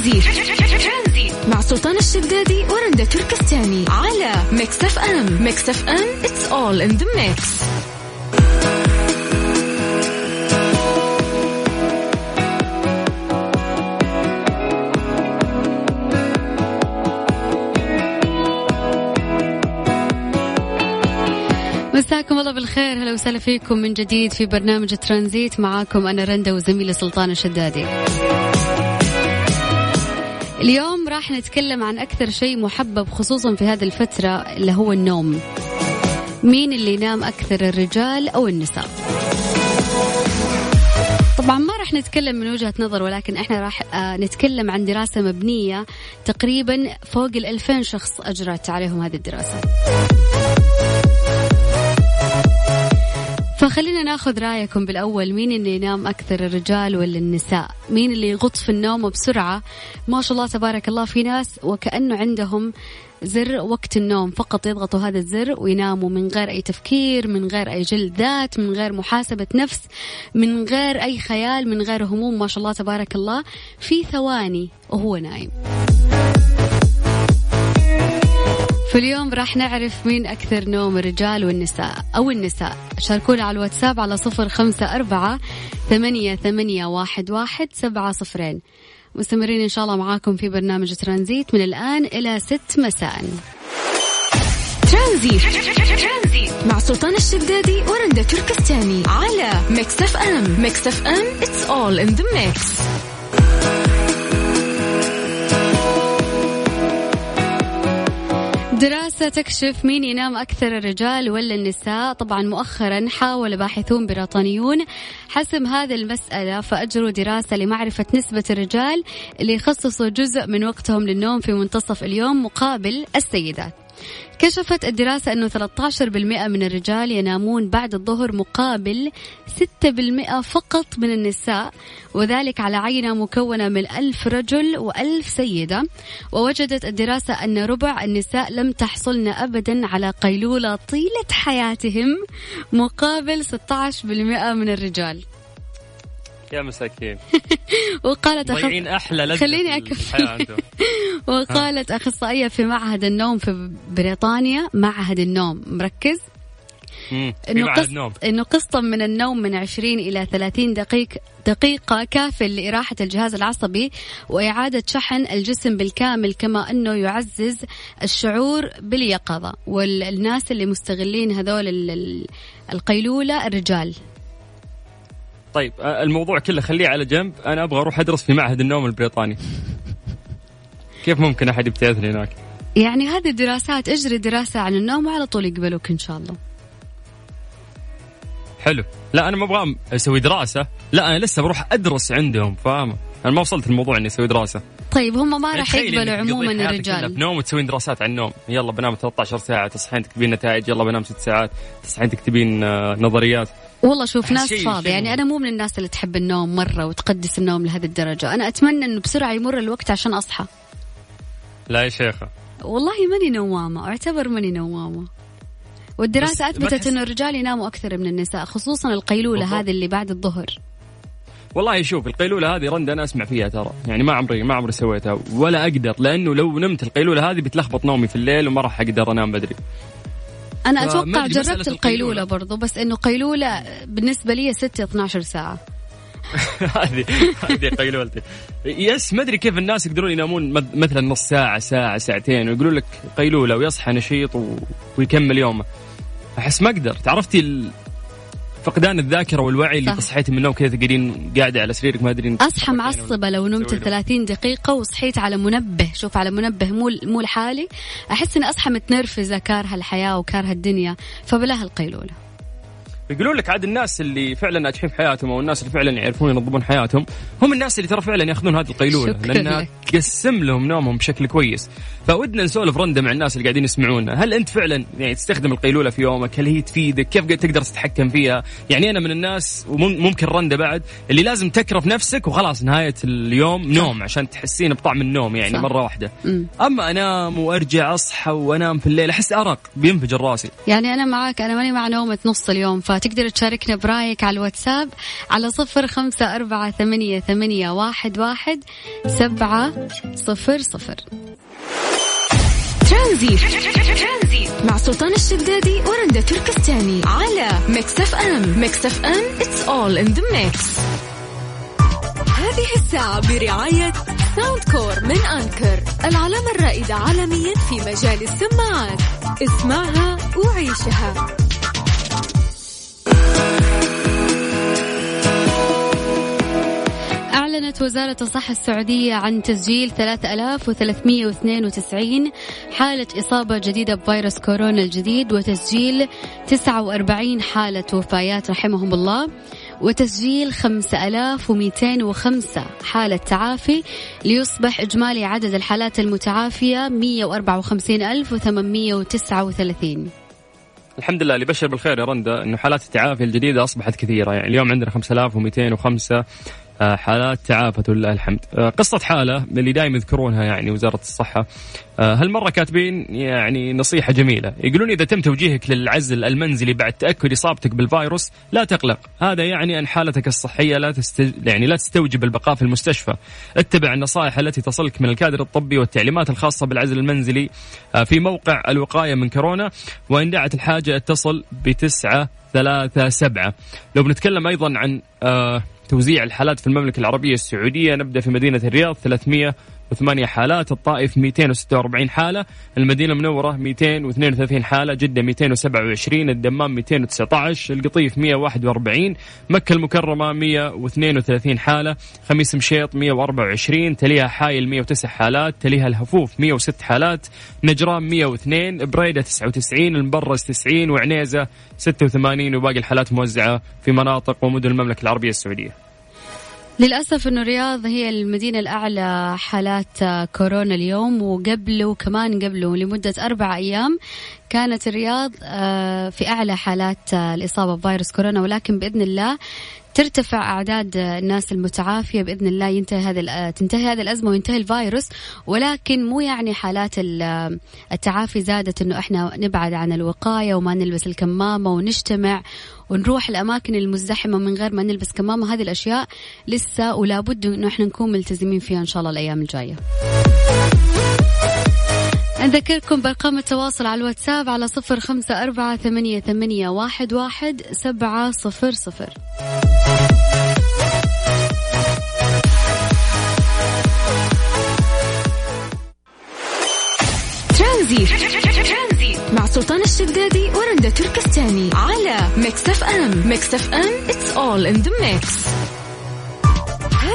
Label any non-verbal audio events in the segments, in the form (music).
ترانزيت. مع سلطان الشدادي ورندا تركستاني على Mix FM Mix FM it's all in the mix. مساكم الله بالخير. هلا وسهلا فيكم من جديد في برنامج ترانزيت. معاكم أنا رندا وزميلي سلطان الشدادي. اليوم راح نتكلم عن أكثر شيء محبب خصوصا في هذه الفترة اللي هو النوم. مين اللي ينام أكثر الرجال أو النساء؟ طبعا ما راح نتكلم من وجهة نظر ولكن إحنا راح آه، نتكلم عن دراسة مبنية تقريبا فوق الألفين شخص أجرت عليهم هذه الدراسة. فخلينا ناخذ رأيكم بالأول مين اللي ينام أكثر الرجال ولا النساء؟ مين اللي يغط في النوم بسرعة؟ ما شاء الله تبارك الله في ناس وكأنه عندهم زر وقت النوم فقط يضغطوا هذا الزر ويناموا من غير أي تفكير من غير أي جلد ذات من غير محاسبة نفس من غير أي خيال من غير هموم. ما شاء الله تبارك الله في ثواني وهو نايم. فاليوم راح نعرف مين أكثر نوم الرجال والنساء أو النساء. شاركونا على الواتساب على صفر خمسة أربعة ثمانية, ثمانية واحد, واحد سبعة صفرين. مستمرين إن شاء الله معاكم في برنامج ترانزيت من الآن إلى ست مساء. ترانزيت. مع سلطان الشدادي ورندا تركستاني على Mix FM. Mix FM it's all in the mix. دراسة تكشف مين ينام أكثر الرجال ولا النساء. طبعا مؤخرا حاول باحثون بريطانيون حسم هذه المسألة فأجروا دراسة لمعرفة نسبة الرجال اللي يخصصوا جزء من وقتهم للنوم في منتصف اليوم مقابل السيدات. كشفت الدراسة أنه 13% من الرجال ينامون بعد الظهر مقابل 6% فقط من النساء وذلك على عينة مكونة من ألف رجل وألف سيدة. ووجدت الدراسة أن ربع النساء لم تحصلن أبدا على قيلولة طيلة حياتهم مقابل 16% من الرجال. يا مساكين. (laughs) وقالت أخص... أحلى لذة خليني اكفي (laughs) وقالت أخصائية في معهد النوم في بريطانيا معهد النوم مركز؟ إنه قسط. إنه قسط من النوم من 20 إلى 30 دقيق دقيقة كاف لإراحة الجهاز العصبي وإعادة شحن الجسم بالكامل كما أنه يعزز الشعور باليقظة. والناس اللي مستغلين هذول القيلولة الرجال. طيب الموضوع كله خليه على جنب. أنا أبغى أروح أدرس في معهد النوم البريطاني. كيف ممكن أحد يبتعثني هناك؟ يعني هذه الدراسات اجري دراسة عن النوم وعلى طول يقبلوك إن شاء الله. حلو. لا أنا ما أبغى أسوي دراسة. لا أنا لسه بروح أدرس عندهم فاهمة أنا ما وصلت الموضوع إني أسوي دراسة. طيب هم ما راح يقبلوا عموما الرجال. نوم وتسوين دراسات عن النوم. يلا بنام 13 ساعة تصحين تكتبين نتائج يلا بنام 6 ساعات تصحين تكتبين آه، نظريات. والله شوف ناس فاضية يعني أنا مو من الناس اللي تحب النوم مرة وتقدس النوم لهذه الدرجة. أنا أتمنى أنه بسرعة يمر الوقت عشان أصحى. لا يا شيخة. والله ماني نوامة أعتبر ماني نوامة. والدراسة أثبتت أنه الرجال يناموا أكثر من النساء خصوصا القيلولة هذه اللي بعد الظهر. والله شوف القيلولة هذه رند أنا أسمع فيها ترى. يعني ما عمري ما عمري سويتها ولا أقدر لأنه لو نمت القيلولة هذه بتلخبط نومي في الليل وما راح أقدر أنام بدري. أنا أتوقع جربت القيلولة. برضو بس إنه قيلولة بالنسبة لي 6 12 ساعة. (laughs) هذه هذه قيلولتي يس ما أدري كيف الناس يقدرون ينامون مثلا نص ساعة ساعة ساعتين ويقولون لك قيلوله ويصحى نشيط ويكمل يومه. أحس ما أقدر. تعرفتي فقدان الذاكرة والوعي اللي تصحيتي من النوم كذا تقعدين قاعدة على سريرك ما أدري أصحى معصبة لو نمت 30 دقيقة وصحيت على منبه. شوف على منبه مو مو لحالي. أحس إني أصحى متنرفزة كارهه الحياة وكارهه الدنيا. فبلاها القيلولة. يقولون لك عاد الناس اللي فعلا ناجحين في حياتهم أو الناس اللي فعلا يعرفون ينظمون حياتهم هم الناس اللي ترى فعلا يأخذون هذه القيلولة لأنها تقسم لهم نومهم بشكل كويس. فودنا نسولف رنده مع الناس اللي قاعدين يسمعونا. هل أنت فعلا يعني تستخدم القيلولة في يومك؟ هل هي تفيدك؟ كيف تقدر تتحكم فيها؟ يعني أنا من الناس وممكن رنده بعد اللي لازم تكرف نفسك وخلاص نهاية اليوم نوم عشان تحسين بطعم النوم يعني صح. مرة واحدة. م. أما أنام وأرجع أصحى وأنام في الليل أحس أرق بينفجر راسي. يعني أنا معك أنا ماني مع نومة نص اليوم فات فتقدر تشاركنا برأيك على الواتساب على صفر خمسة أربعة ثمانية, ثمانية واحد, واحد سبعة صفر صفر. ترانزيت. مع سلطان الشدادي ورندا تركستاني على Mix FM. Mix FM it's all in the mix. هذه الساعة برعاية Soundcore من Anker العلامة الرائدة عالميا في مجال السماعات. اسمعها وعيشها. أعلنت وزارة الصحة السعودية عن تسجيل 3392 حالة إصابة جديدة بفيروس كورونا الجديد وتسجيل 49 حالة وفايات رحمهم الله وتسجيل 5205 حالة تعافي ليصبح إجمالي عدد الحالات المتعافية 154839 الحمد لله اللي بشر بالخير يا رندا إنه حالات التعافي الجديدة أصبحت كثيرة. يعني اليوم عندنا 5205 آه، حالات تعافت ولله الحمد. آه، قصة حالة اللي دائما يذكرونها يعني وزارة الصحة. آه، هالمرة كاتبين يعني نصيحة جميلة. يقولون إذا تم توجيهك للعزل المنزلي بعد تأكد إصابتك بالفيروس لا تقلق. هذا يعني أن حالتك الصحية لا تستج... يعني لا تستوجب البقاء في المستشفى. اتبع النصائح التي تصلك من الكادر الطبي والتعليمات الخاصة بالعزل المنزلي في موقع الوقاية من كورونا وإن دعت الحاجة اتصل بتسعة ثلاثة سبعة. لو بنتكلم أيضا عن توزيع الحالات في المملكة العربية السعودية. نبدأ في مدينة الرياض 300 وثمانية حالات الطائف 246 حالة المدينة المنورة 232 حالة جدة 227 الدمام 219 القطيف 141 مكة المكرمة 132 حالة خميس مشيط 124 تليها حايل 109 حالات تليها الهفوف 106 حالات نجران 102 بريدة 99 المبرز 90 وعنيزة 86 وباقي الحالات موزعة في مناطق ومدن المملكة العربية السعودية. للأسف أنه الرياض هي المدينة الأعلى حالات كورونا اليوم وقبله كمان قبله لمدة أربع أيام كانت الرياض آه، في أعلى حالات الإصابة بفيروس كورونا ولكن بإذن الله ترتفع أعداد الناس المتعافية بإذن الله ينتهي هذا تنتهي هذه الأزمة وينتهي الفيروس. ولكن مو يعني حالات التعافي زادت إنه إحنا نبعد عن الوقاية وما نلبس الكمامة ونجتمع ونروح الأماكن المزدحمة من غير ما نلبس كمامة. هذه الأشياء لسه ولا بد إنه إحنا نكون ملتزمين فيها إن شاء الله الأيام الجاية. أذكركم بأرقام التواصل على الواتساب على صفر خمسة أربعة ثمانية, ثمانية واحد, واحد سبعة صفر صفر. ترانزيت. مع سلطان الشدادي ورندا تركستاني على Mix FM. Mix FM it's all in the mix.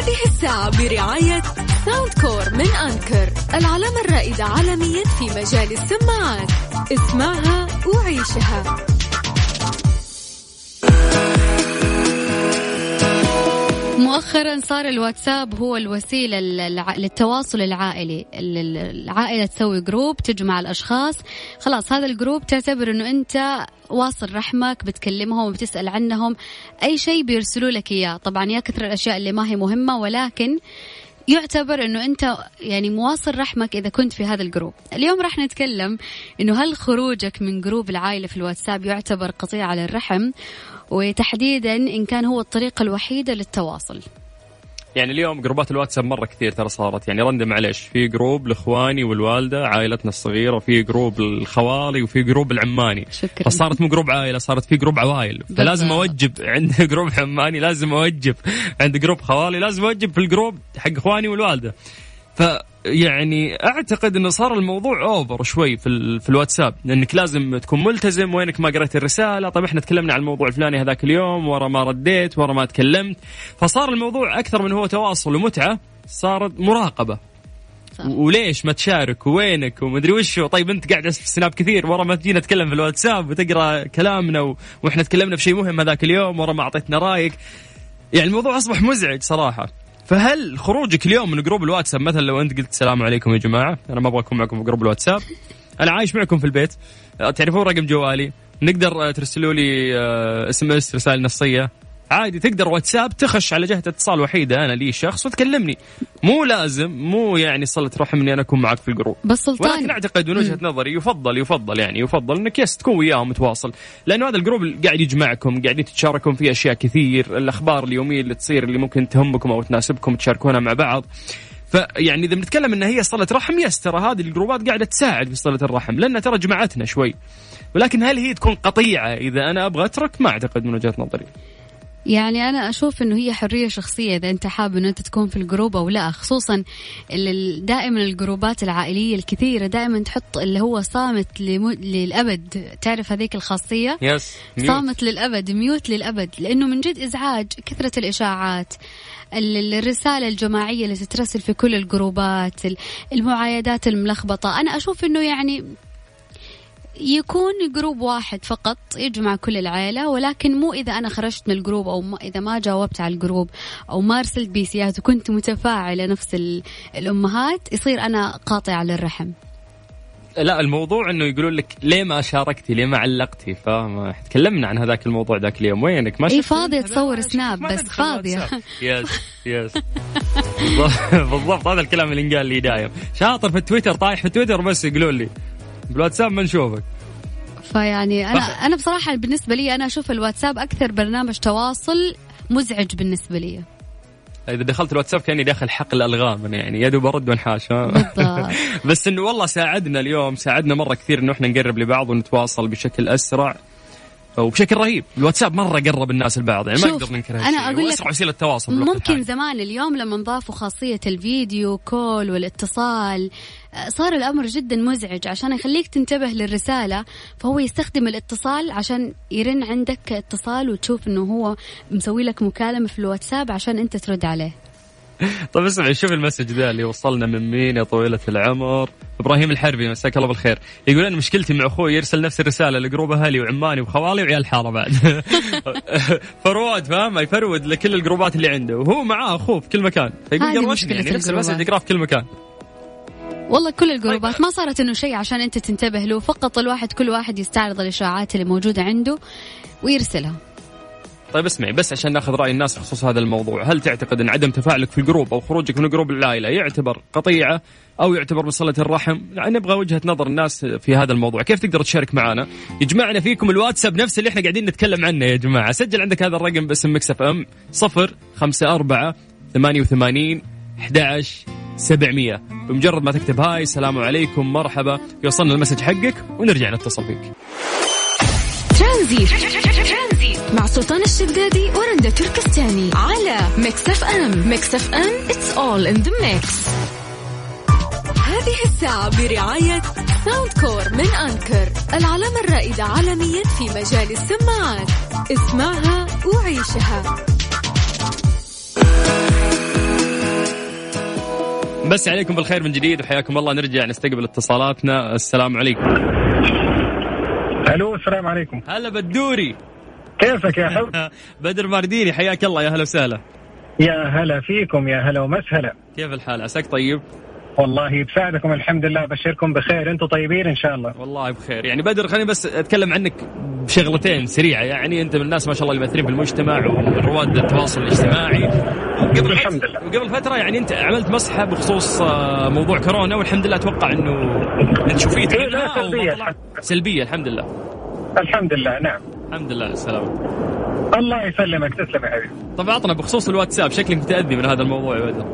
هذه الساعة برعاية Soundcore من Anker العلامة الرائدة عالميا في مجال السماعات. اسمعها وعيشها. مؤخرا صار الواتساب هو الوسيلة للتواصل العائلي. العائلة تسوي جروب تجمع الأشخاص. خلاص هذا الجروب تعتبر أنه أنت واصل رحمك بتكلمهم وبتسأل عنهم. أي شيء بيرسلوا لك إياه. طبعا يا كثر الأشياء اللي ما هي مهمة ولكن يعتبر إنه أنت يعني مواصل رحمك إذا كنت في هذا الجروب اليوم راح نتكلم إنه هل خروجك من جروب العائلة في الواتساب يعتبر قطيعه للرحم وتحديدا إن كان هو الطريقة الوحيده للتواصل. يعني اليوم جروبات الواتساب مرة كثير ترى صارت. يعني رندة معلش في جروب لإخواني والوالدة عائلتنا الصغيرة وفي جروب الخوالي وفي جروب العماني. شكرا. فصارت مو جروب عائلة صارت في جروب عوائل. فلازم أوجب عند (laughs) جروب عماني لازم أوجب عند جروب خوالي لازم أوجب في الجروب حق إخواني والوالدة. ف يعني أعتقد إنه صار الموضوع over شوي في, في الواتساب لأنك لازم تكون ملتزم وينك ما قريت الرسالة طيب إحنا تكلمنا عن الموضوع الفلاني هذاك اليوم ورا ما رديت ورا ما تكلمت فصار الموضوع أكثر من هو تواصل ومتعة صارت مراقبة. صح. وليش ما تشارك؟ وينك؟ ومدري وش طيب أنت قاعد في السناب كثير ورا ما تجينا نتكلم في الواتساب وتقرأ كلامنا و... وإحنا تكلمنا في شيء مهم هذاك اليوم ورا ما أعطيتنا رأيك. يعني الموضوع أصبح مزعج صراحة. فهل خروجك اليوم من جروب الواتساب مثلا لو انت قلت السلام عليكم يا جماعة أنا ما أبغى اكون معكم في جروب الواتساب أنا عايش معكم في البيت تعرفون رقم جوالي تقدروا ترسلوا لي SMS رسائل نصية عادي تقدر واتساب تخش على جهة اتصال وحيدة أنا كشخص وتكلمني. مو لازم مو يعني صلة رحم إني أنا أكون معك في الجروب. بس سلطان ولكن أعتقد من وجهة نظري يفضل يفضل يعني يفضل إنك yes تكون وياهم متواصل لأنه هذا الجروب قاعد يجمعكم قاعدين تتشاركون فيه أشياء كثير. الأخبار اليومية اللي تصير اللي ممكن تهمكم أو تناسبكم تشاركونها مع بعض. فيعني إذا بنتكلم إن هي صلة رحم yes ترى هذه الجروبات قاعدة تساعد في صلة الرحم لأن ترى جمعتنا شوي. ولكن هل هي تكون قطيعة إذا أنا أبغى أترك؟ ما أعتقد من وجهة نظري. يعني أنا أشوف إنه هي حرية شخصية إذا أنت حابب إنه أنت تكون في الجروب أو لا خصوصا دائما الجروبات العائلية الكثيرة دائما تحط اللي هو صامت للأبد. تعرف هذيك الخاصية؟ yes صامت للأبد mute للأبد لأنه من جد إزعاج كثرة الإشاعات الرسالة الجماعية اللي تترسل في كل الجروبات المعايدات الملخبطة. أنا أشوف أنه يعني يكون جروب واحد فقط يجمع كل العائلة ولكن مو إذا أنا خرجت من الجروب أو ما إذا ما جاوبت على الجروب أو ما أرسلت بيسيات وكنت متفاعلة نفس الأمهات يصير أنا قاطعة للرحم. لا الموضوع إنه يقولون لك ليه ما شاركتي؟ ليه ما علقتي؟ فما تكلمنا عن هذاك الموضوع ذاك اليوم. وينك؟ ما إي فاضيه تصور سناب بس فاضيه (laughs) yes yes. بالضبط هذا الكلام اللي انقال لي دايم. شاطر في التويتر طايح في التويتر بس يقولون لي. بالواتساب ما نشوفك. فيعني أنا أنا بصراحة بالنسبة لي أنا أشوف الواتساب أكثر برنامج تواصل مزعج بالنسبة لي. إذا دخلت الواتساب كأني داخل حقل الغام يعني يدو برد وانحاش (laughs) بس إنه والله ساعدنا اليوم ساعدنا مرة كثير إنه إحنا نقرب لبعض ونتواصل بشكل أسرع. وبشكل رهيب. الواتساب مرة قرب الناس لبعض يعني ما نقدر ننكر أنا أقول لك وسيلة تواصل ممكن زمان اليوم لما ضافوا خاصية الفيديو كول والاتصال صار الأمر جدا مزعج عشان يخليك تنتبه للرسالة فهو يستخدم الاتصال عشان يرن عندك اتصال وتشوف إنه هو مسوي لك مكالمة في الواتساب عشان أنت ترد عليه. (laughs) طيب اسمع شوف ال message ذا اللي وصلنا من مين يا طويلة العمر. إبراهيم الحربي مساك الله بالخير. يقول أنا مشكلتي مع أخوي يرسل نفس الرسالة لجروب أهلي وعماني وخوالي وعيال الحاره بعد. (laughs) forward فاهم؟ يفرود لكل الجروبات اللي عنده. وهو معاه أخوه في كل مكان. فيقول مشكلة يعني نفس ال message يقراه في كل مكان. والله كل الجروبات. ما صارت إنه شيء عشان أنت تنتبه له. فقط الواحد كل واحد يستعرض الإشاعات اللي موجودة عنده ويرسلها. طيب اسمعي بس عشان ناخذ رأي الناس بخصوص هذا الموضوع، هل تعتقد أن عدم تفاعلك في الجروب أو خروجك من جروب العائله يعتبر قطيعة أو يعتبر بصله الرحم؟ يعني نبغى وجهة نظر الناس في هذا الموضوع، كيف تقدر تشارك معنا؟ يجمعنا فيكم الواتساب نفس اللي إحنا قاعدين نتكلم عنه يا جماعة، سجل عندك هذا الرقم باسم Mix FM 0 5 4 88 11 700 بمجرد ما تكتب hi السلام عليكم مرحبا يوصلنا ال message حقك ونرجع نتصل فيك. ترانزي مع سلطان الشدادي ورندا تركستاني على Mix FM Mix FM it's all in the mix. هذه الساعة برعاية Soundcore من Anker العلامة الرائدة عالميا في مجال السماعات. اسمعها وعيشها. نمسي عليكم بالخير من جديد. وحياكم الله. نرجع نستقبل اتصالاتنا. السلام عليكم. ألو السلام عليكم. هلا بدوري. كيفك يا حب؟ (laughs) بدر مارديني حياك الله يا هلا وسهلا. يا هلا فيكم يا هلا ومسهلا. كيف الحال؟ عساك طيب؟ والله بساعدكم الحمد لله بشركم بخير. أنتم طيبين إن شاء الله. والله بخير. يعني بدر خليني بس أتكلم عنك بشغلتين سريعة. يعني أنت من الناس ما شاء الله اللي مؤثرين في المجتمع ومن رواد التواصل الاجتماعي. قبل الحمد لله. وقبل فترة يعني أنت عملت مسحه بخصوص آه، موضوع كورونا والحمد لله أتوقع إنه أنت شفيت إيه سلبية. سلبية الحمد لله. الحمد لله نعم. الحمد لله السلامة الله يسلمك تسلم يا حبيبي. طب اعطنا بخصوص الواتساب شكلك متأذي من هذا الموضوع يا بدر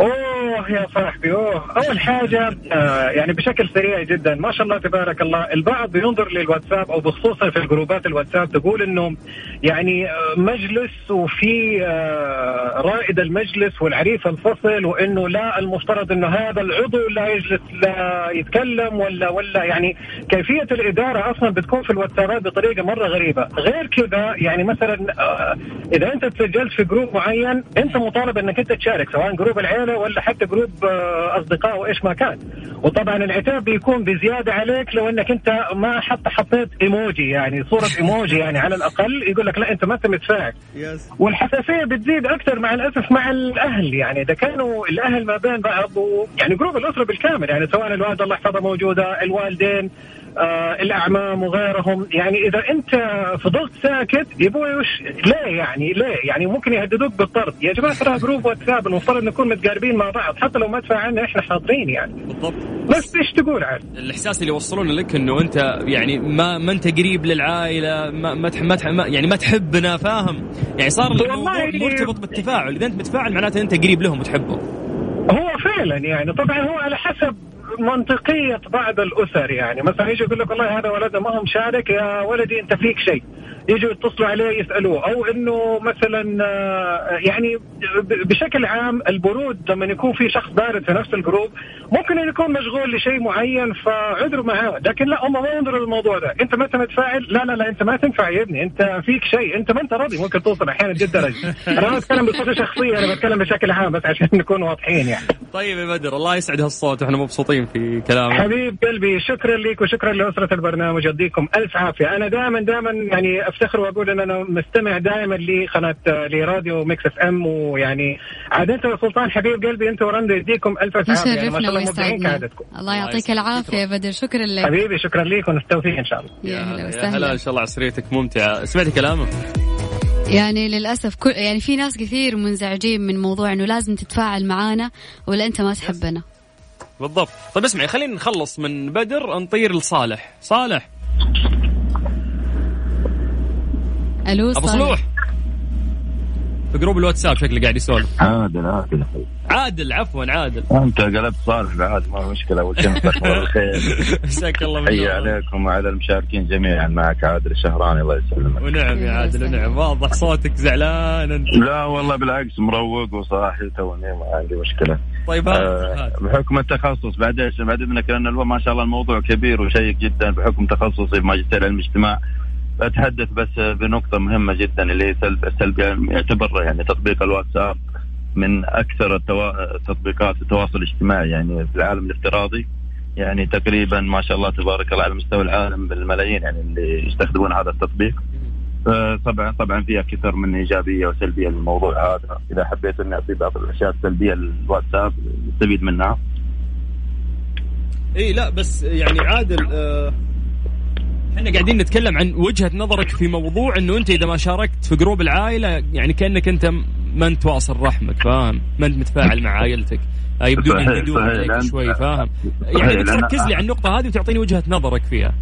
أوه يا صاحبي أوه. أول حاجة آه يعني بشكل سريع جدا ما شاء الله تبارك الله البعض بينظر للواتساب أو بخصوصا في الجروبات الواتساب تقول إنه يعني آه، مجلس وفي آه رائد المجلس والعريف الفصل وإنه لا المفترض إنه هذا العضو لا يجلس لا يتكلم ولا ولا يعني كيفية الإدارة أصلا بتكون في الواتسابات بطريقة مرة غريبة. غير كذا يعني مثلا آه إذا أنت تسجلت في group معين أنت مطالب إنك أنت تشارك سواء group العيلة ولا حتى group آه، أصدقاء وإيش ما كان. وطبعا العتاب بيكون بزيادة عليك لو إنك أنت ما حتى حطيت إيموجي يعني صورة (laughs) إيموجي يعني على الأقل يقول لك لا أنت ما أنت متفاعل. والحساسية بتزيد أكثر مع الأسف مع الأهل يعني إذا كانوا الأهل ما بين بعض يعني group الأسرة بالكامل يعني سواء الوالده الله يحفظها موجودة الوالدين الأعمام وغيرهم. يعني إذا أنت فضلت ساكت يبغوا وش ليه يعني ليه يعني ممكن يهددوك بالطرد. يا جماعة ترى group واتساب المفترض نكون متقاربين مع بعض حتى لو ما تفاعلنا إحنا حاضرين يعني. بالضبط. بس إيش تقول عاد؟ الإحساس اللي يوصلونه لك إنه أنت يعني ما ما أنت قريب للعائلة ما ما, تح ما, تح ما يعني ما تحبنا فاهم؟ يعني صار الموضوع مرتبط بالتفاعل. إذا أنت متفاعل معناته أنت قريب لهم وتحبهم. هو فعلا يعني. طبعا هو على حسب منطقية بعض الأسر يعني. مثلا يجي يقول لك والله هذا ولدنا ما هو مشارك؟ يا ولدي أنت فيك شيء. يجوا يتصلوا عليه يسألوه. أو إنه مثلا آه، يعني بشكل عام البرود لما يكون في شخص بارد في نفس ال group ممكن أن يكون مشغول لشيء معين فعذروا معاه لكن لا هم ما ينظروا للموضوع ده. أنت ما متفاعل؟ لا لا لا أنت ما تنفع يا ابني. أنت فيك شيء. أنت ما أنت راضي. ممكن توصل أحيانا جدا أنا ما بتكلم بصفه شخصيه أنا بتكلم بشكل عام بس عشان نكون واضحين يعني. طيب يا بدر الله يسعد هالصوت. وإحنا مبسوطين في كلامك. حبيب قلبي شكرا لك وشكرا لأسرة البرنامج. يديكم ألف عافية. أنا دائما دائما يعني افتخر وأقول إن أنا مستمع دائما لقناة لراديو Mix FM ويعني عاد انت سلطان حبيب قلبي أنت ورندا يديكم ألف الف عافيه يعني ما شاء الله مبدعين كعادتكم. الله يعطيك العافية يا بدر. شكرا لك. حبيبي شكرا لك وبالتوفيق إن شاء الله. يا هلا وسهلا. إن شاء الله عصريتك ممتعة. سمعت كلامه يعني للأسف كل يعني في ناس كثير منزعجين من موضوع إنه لازم تتفاعل معانا ولا أنت ما تحبنا بالضبط. طيب اسمعي خلينا نخلص من بدر نطير لصالح. صالح. ألو أبو صلوح. في جروب الواتساب شكله قاعد يسولف. عادل عادل عادل عفوا عادل. أنت قلبت صالح بعد ما مشكلة (laughs) اول شيء مساك الله بالخير مساك الله حي عليكم وعلى المشاركين جميعا معك عادل الشهراني الله يسلمك. ونعم يا عادل ونعم. واضح صوتك زعلان أنت. لا والله بالعكس مروق وصاحي توني ما عندي مشكلة. طيب آه بحكم التخصص بعد إيش؟ بعد اذنك لأن ما شاء الله الموضوع كبير وشيق جدا بحكم تخصصي في ماجستير علم الاجتماع أتحدث بس بنقطة مهمة جدا اللي هي سلب سلب يعتبر يعني تطبيق الواتساب من أكثر التوا... تطبيقات التواصل الاجتماعي يعني في العالم الافتراضي. يعني تقريبا ما شاء الله تبارك الله على مستوى العالم بالملايين يعني اللي يستخدمون هذا التطبيق. طبعا طبعا فيها كثر من إيجابية وسلبية للموضوع هذا. إذا حبيت إني أعطي بعض الأشياء السلبية للواتساب نستفيد منها. إي لا بس يعني عادل آه إحنا قاعدين نتكلم عن وجهة نظرك في موضوع إنه أنت إذا ما شاركت في جروب العائلة يعني كأنك أنت ما انت واصل رحمك فاهم؟ ما انت متفاعل مع عائلتك يبدون يهدون عليك شوي فاهم؟ يعني تركز لي على النقطة هذه وتعطيني وجهة نظرك فيها.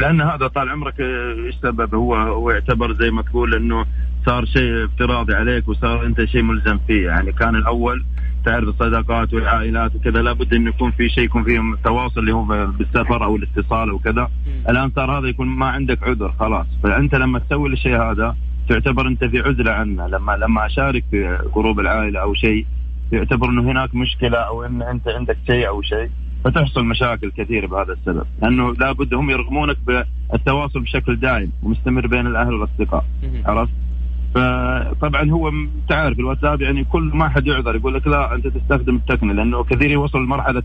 لأن هذا طال عمرك إيش سبب هو هو يعتبر زي ما تقول إنه صار شيء افتراضي عليك وصار أنت شيء ملزم فيه يعني كان الأول تعرف الصداقات والعائلات وكذا لابد إنه يكون في شيء يكون فيه تواصل اللي هو بالسفر أو الاتصال وكذا. الآن صار هذا يكون ما عندك عذر خلاص. فأنت لما تسوي الشيء هذا تعتبر أنت في عزلة عنه. لما لما أشارك في جروب العائلة أو شيء يعتبر إنه هناك مشكلة أو إن أنت عندك شيء أو شيء فتحصل مشاكل كثيرة بهذا السبب. لأنه لابد هم يرغمونك بالتواصل بشكل دائم ومستمر بين الأهل والأصدقاء. عرفت؟ فطبعا هو تعرف الواتساب يعني كل ما حد يعذر يقول لك لا أنت تستخدم التقنيه لأنه كثير يوصل لمرحلة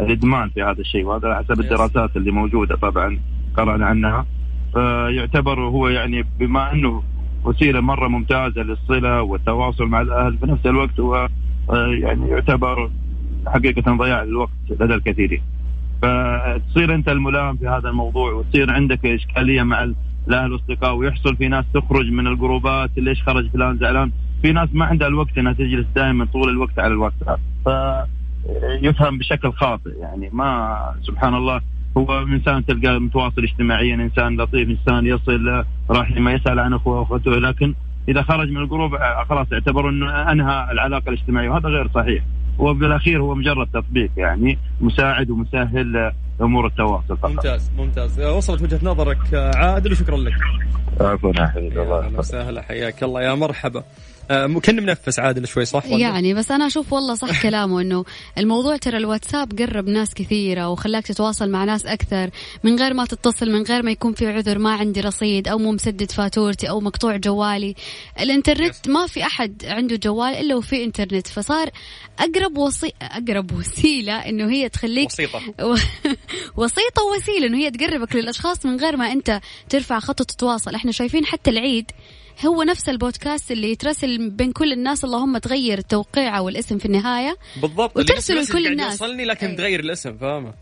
الإدمان في هذا الشيء وهذا حسب الدراسات اللي موجودة طبعا قرأنا عنها فيعتبر هو يعني بما أنه وسيلة مرة ممتازة للصلة والتواصل مع الأهل في نفس الوقت هو يعني يعتبر حقيقة ضياع للوقت لدى الكثيرين. فتصير أنت الملام في هذا الموضوع وتصير عندك إشكالية مع الاهل والاصدقاء ويحصل في ناس تخرج من الجروبات ليش خرج فلان زعلان؟ في ناس ما عندها الوقت إنها تجلس دائما طول الوقت على الواتساب. فيفهم بشكل خاطئ يعني ما سبحان الله هو إنسان تلقاه متواصل اجتماعيا إنسان لطيف إنسان يصل رحمه يسأل عن أخوه وأخوته لكن إذا خرج من الجروب خلاص يعتبر إنه أنهى العلاقة الاجتماعية وهذا غير صحيح. وبالاخير هو مجرد تطبيق يعني مساعد ومسهل امور التواصل فقط. ممتاز ممتاز وصلت وجهة نظرك عادل وشكرا لك. عفوا حبيبي الله أهلا وسهلا حياك الله يا مرحبا. آه، كنا منفس عادل شوي صح يعني بس أنا أشوف والله صح (laughs) كلامه إنه الموضوع ترى الواتساب قرب ناس كثيرة وخلاك تتواصل مع ناس أكثر. من غير ما تتصل من غير ما يكون في عذر ما عندي رصيد أو مو مسدد فاتورتي أو مقطوع جوالي. الإنترنت ما في أحد عنده جوال إلا وفي إنترنت فصار أقرب وصي أقرب وسيلة إنه هي تخليك وسيطة. (laughs) وسيطة ووسيلة إنه هي تقربك للأشخاص من غير ما أنت ترفع خط تتواصل. إحنا شايفين حتى العيد هو نفس البودكاست اللي يترسل بين كل الناس اللهم تغير التوقيع أو الاسم في النهاية. بالضبط وترسله لكل الناس. يوصلني لكن أي. تغير الاسم فاهمة؟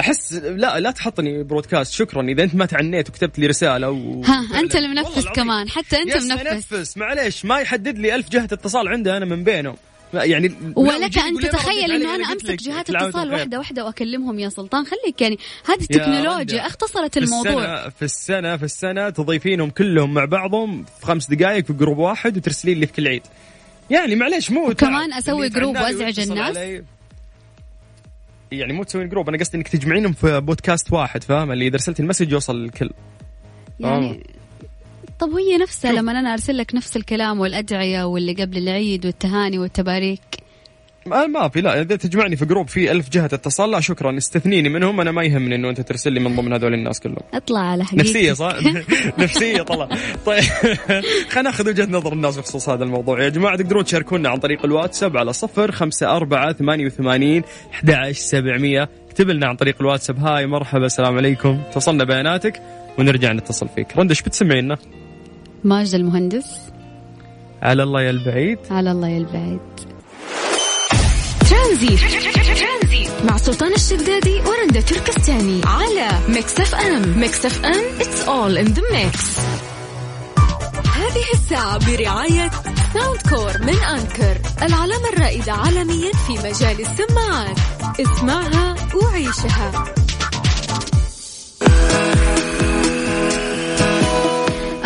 أحس لا لا تحطني broadcast شكرا إذا أنت ما تعنيت وكتبت لي رسالة و... ها أنت المنفس كمان حتى أنت منفس. منفس معليش ما يحدد لي ألف جهه اتصال عنده أنا من بينهم. يعني ولك ان تتخيل إنه أنا أمسك جهات اتصال واحدة واحدة واكلمهم يا سلطان. خليك يعني هذه التكنولوجيا اختصرت الموضوع. في السنة في السنة تضيفينهم كلهم مع بعضهم في خمس دقائق في group واحد وترسلين لي في كل عيد يعني معليش مو كمان أسوي group وأزعج الناس. يعني مو تسوين group أنا قصدي إنك تجمعينهم في broadcast واحد فاهم؟ اللي إذا ارسلت ال message يوصل الكل. يعني. طب وهي نفسها لما أنا أرسل لك نفس الكلام والأدعية واللي قبل العيد والتهاني والتباريك؟ ما في لا. إذا تجمعني في group في ألف جهة اتصال لا شكرا. استثنيني منهم أنا ما يهمني إنه أنت ترسل لي من ضمن هذول الناس كلهم. اطلع على حقيقتك. نفسية صح؟ (laughs) نفسية طلع. طيب. (laughs) خلينا ناخذ وجهة نظر الناس بخصوص هذا الموضوع. يا جماعة تقدرون تشاركونا عن طريق الواتساب على صفر خمسة أربعة ثمانية وثمانين أحد سبعمية. اكتب لنا عن طريق الواتساب. hi مرحبا السلام عليكم. توصلنا بياناتك ونرجع نتصل فيك. رند إيش بتسمعينا؟ ماجد المهندس. على الله يا البعيد. على الله يا البعيد. ترانزيت مع سلطان الشدادي ورندا تركستاني على Mix FM. Mix FM it's all in the mix. هذه الساعة برعاية Soundcore من Anker العلامة الرائدة عالميا في مجال السماعات. اسمعها وعيشها.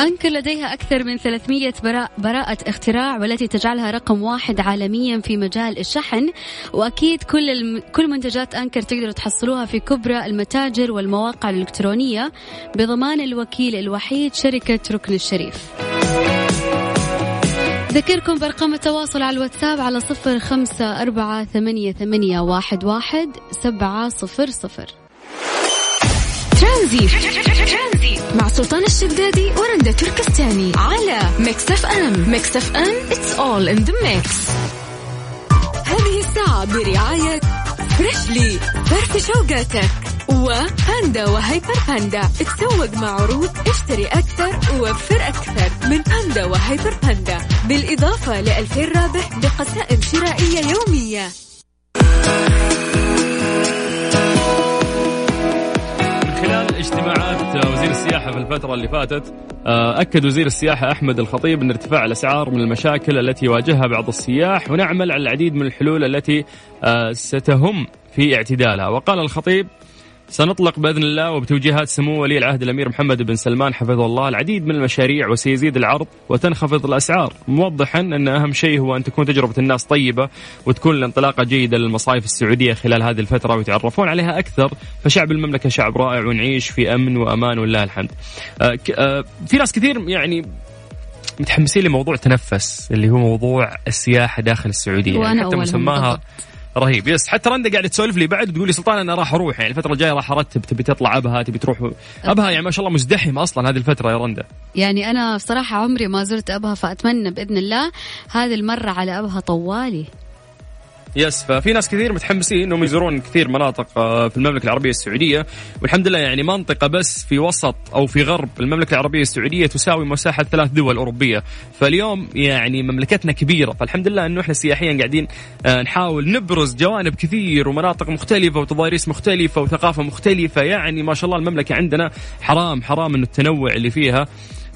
Anker لديها أكثر من 300 براءة اختراع والتي تجعلها رقم واحد عالميا في مجال الشحن. وأكيد كل الم... كل منتجات Anker تقدروا تحصلوها في كبرى المتاجر والمواقع الإلكترونية بضمان الوكيل الوحيد شركة ركن الشريف. ذكركم بأرقام التواصل على الواتساب على صفر خمسة أربعة ثمانية, ثمانية واحد, واحد سبعة صفر صفر. ترانزيت. مع سلطان الشدادي ورندا تركستاني على Mix FM Mix FM it's all in the mix. هذه الساعة برعاية Freshly فرفش أوقاتك. وباندا وهيبر باندا تسوق مع عروض اشتري أكثر ووفر أكثر. من باندا وهيبر باندا بالإضافة لألفين رابح بقسائم شرائية يومية. اجتماعات وزير السياحة في الفترة اللي فاتت آه، أكد وزير السياحة أحمد الخطيب أن ارتفاع الأسعار من المشاكل التي يواجهها بعض السياح ونعمل على العديد من الحلول التي آه، ستهم في اعتدالها. وقال الخطيب سنطلق بإذن الله وبتوجيهات سمو ولي العهد الأمير محمد بن سلمان حفظه الله العديد من المشاريع وسيزيد العرض وتنخفض الأسعار. موضحا أن أهم شيء هو أن تكون تجربة الناس طيبة وتكون الانطلاقة جيدة للمصايف السعودية خلال هذه الفترة ويتعرفون عليها أكثر. فشعب المملكة شعب رائع ونعيش في أمن وأمان ولله الحمد. آه آه في ناس كثير يعني متحمسين لموضوع تنفس اللي هو موضوع السياحة داخل السعودية. وأنا يعني حتى مسماها رهيب. يس حتى رندا قاعدة تسولف لي بعد تقول لي سلطان أنا راح أروح يعني الفترة الجاية راح أرتب تبي تطلع أبها تبي تروح أبها. يعني ما شاء الله مزدحمه أصلا هذه الفترة يا رندا. يعني أنا بصراحة عمري ما زرت أبها فأتمنى بإذن الله هذه المرة على أبها طوالي. يس ففي ناس كثير متحمسين إنهم يزورون كثير مناطق آه، في المملكة العربية السعودية. والحمد لله يعني منطقة بس في وسط أو في غرب المملكة العربية السعودية تساوي مساحة ثلاث دول أوروبية. فاليوم يعني مملكتنا كبيرة. فالحمد لله إنه إحنا سياحيا قاعدين آه، نحاول نبرز جوانب كثير ومناطق مختلفة وتضاريس مختلفة وثقافة مختلفة. يعني ما شاء الله المملكة عندنا حرام حرام إنه التنوع اللي فيها.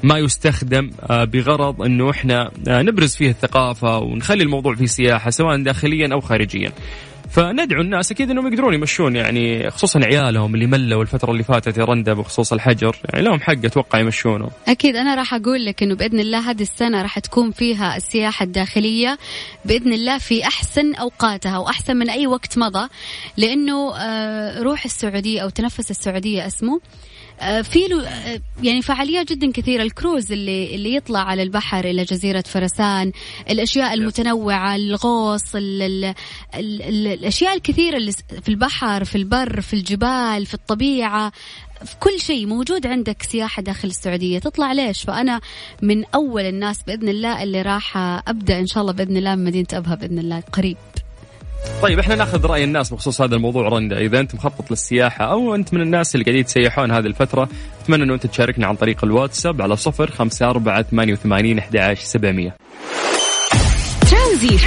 ما يستخدم آه، بغرض إنه إحنا آه، نبرز فيه الثقافة ونخلي الموضوع فيه سياحة سواء داخليا أو خارجيا. فندعو الناس أكيد إنهم يقدرون يمشون يعني خصوصا عيالهم اللي ملوا الفترة اللي فاتت يا بخصوص الحجر يعني لهم حق أتوقع يمشونه. أكيد أنا راح أقول لك إنه بإذن الله هذه السنة راح تكون فيها السياحة الداخلية بإذن الله في أحسن أوقاتها وأحسن من أي وقت مضى لأنه آه، روح السعودية أو تنفس السعودية اسمه في له آه، يعني فعاليات جدا كثيرة. الكروز اللي اللي يطلع على البحر إلى جزيرة فرسان الأشياء المتنوعة الغوص ال ال ال ال الأشياء الكثيرة اللي في البحر في البر في الجبال في الطبيعة في كل شيء موجود عندك سياحة داخل السعودية. تطلع ليش؟ فأنا من أول الناس بإذن الله اللي راح أبدأ إن شاء الله بإذن الله من مدينة أبها بإذن الله قريب. طيب إحنا ناخذ رأي الناس بخصوص هذا الموضوع رندا إذا أنت مخطط للسياحة أو أنت من الناس اللي قاعدين يتسيحون هذه الفترة أتمنى إنه أنت تشاركنا عن طريق الواتساب على صفر خمسة أربعة ثمانية وثمانين أحد سبعمية. ترانزيت.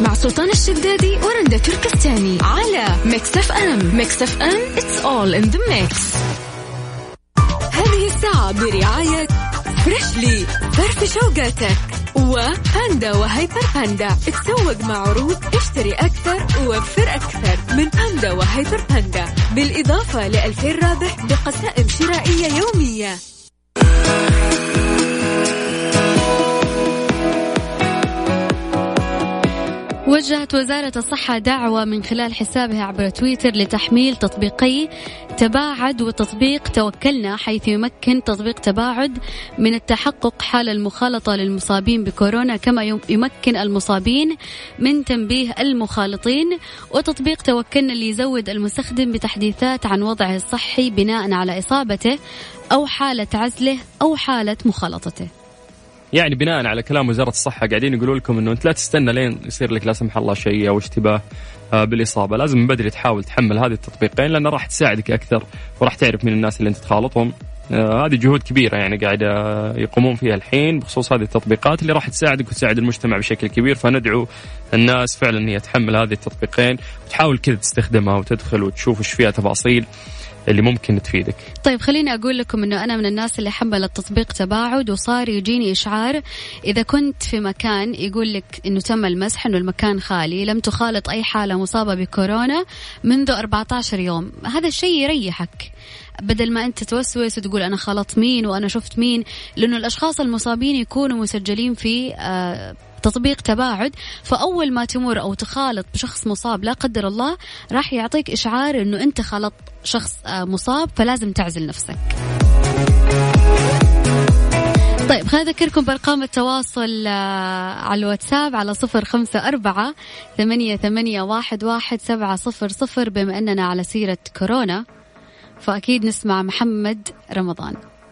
مع سلطان الشدادي ورندا تركستاني على Mix FM Mix FM it's all in the mix. هذه الساعة برعاية Freshly فرفش أوقاتك. وباندا وهيبر باندا تسوق مع عروض اشتري أكثر ووفر أكثر. من باندا وهيبر باندا بالإضافة ل 2000 رابح بقسائم شرائية يومية. وجهت وزارة الصحة دعوة من خلال حسابها عبر تويتر لتحميل تطبيقي تباعد وتطبيق توكلنا حيث يمكن تطبيق تباعد من التحقق حال المخالطة للمصابين بكورونا كما يمكن المصابين من تنبيه المخالطين. وتطبيق توكلنا اللي يزود المستخدم بتحديثات عن وضعه الصحي بناء على إصابته أو حالة عزله أو حالة مخالطته. يعني بناء على كلام وزارة الصحة قاعدين يقولوا لكم إنه أنت لا تستنى لين يصير لك لا سمح الله شيء أو اشتباه آه، بالإصابة، لازم من بدري تحاول تحمل هذه التطبيقين لأنها راح تساعدك أكثر وراح تعرف من الناس اللي أنت تخالطهم. آه، هذه جهود كبيرة يعني قاعدة يقومون فيها الحين بخصوص هذه التطبيقات اللي راح تساعدك وتساعد المجتمع بشكل كبير. فندعو الناس فعلا ان هي تحمل هذه التطبيقين وتحاول كذا تستخدمها وتدخل وتشوف إيش فيها تفاصيل. اللي ممكن تفيدك. طيب خليني أقول لكم أنه أنا من الناس اللي حملت تطبيق تباعد وصار يجيني إشعار. إذا كنت في مكان يقول لك أنه تم المسح أنه المكان خالي لم تخالط أي حالة مصابة بكورونا منذ 14 يوم هذا الشيء يريحك. بدل ما أنت توسوس وتقول أنا خلطت مين وأنا شفت مين لأنه الأشخاص المصابين يكونوا مسجلين في آه تطبيق تباعد فأول ما تمر أو تخالط بشخص مصاب لا قدر الله راح يعطيك إشعار أنه أنت خلط شخص آه، مصاب فلازم تعزل نفسك. طيب خلينا أذكركم بأرقام التواصل آه، على الواتساب على صفر خمسة أربعة ثمانية, ثمانية واحد, واحد سبعة صفر صفر بما أننا على سيرة كورونا. فأكيد نسمع محمد رمضان.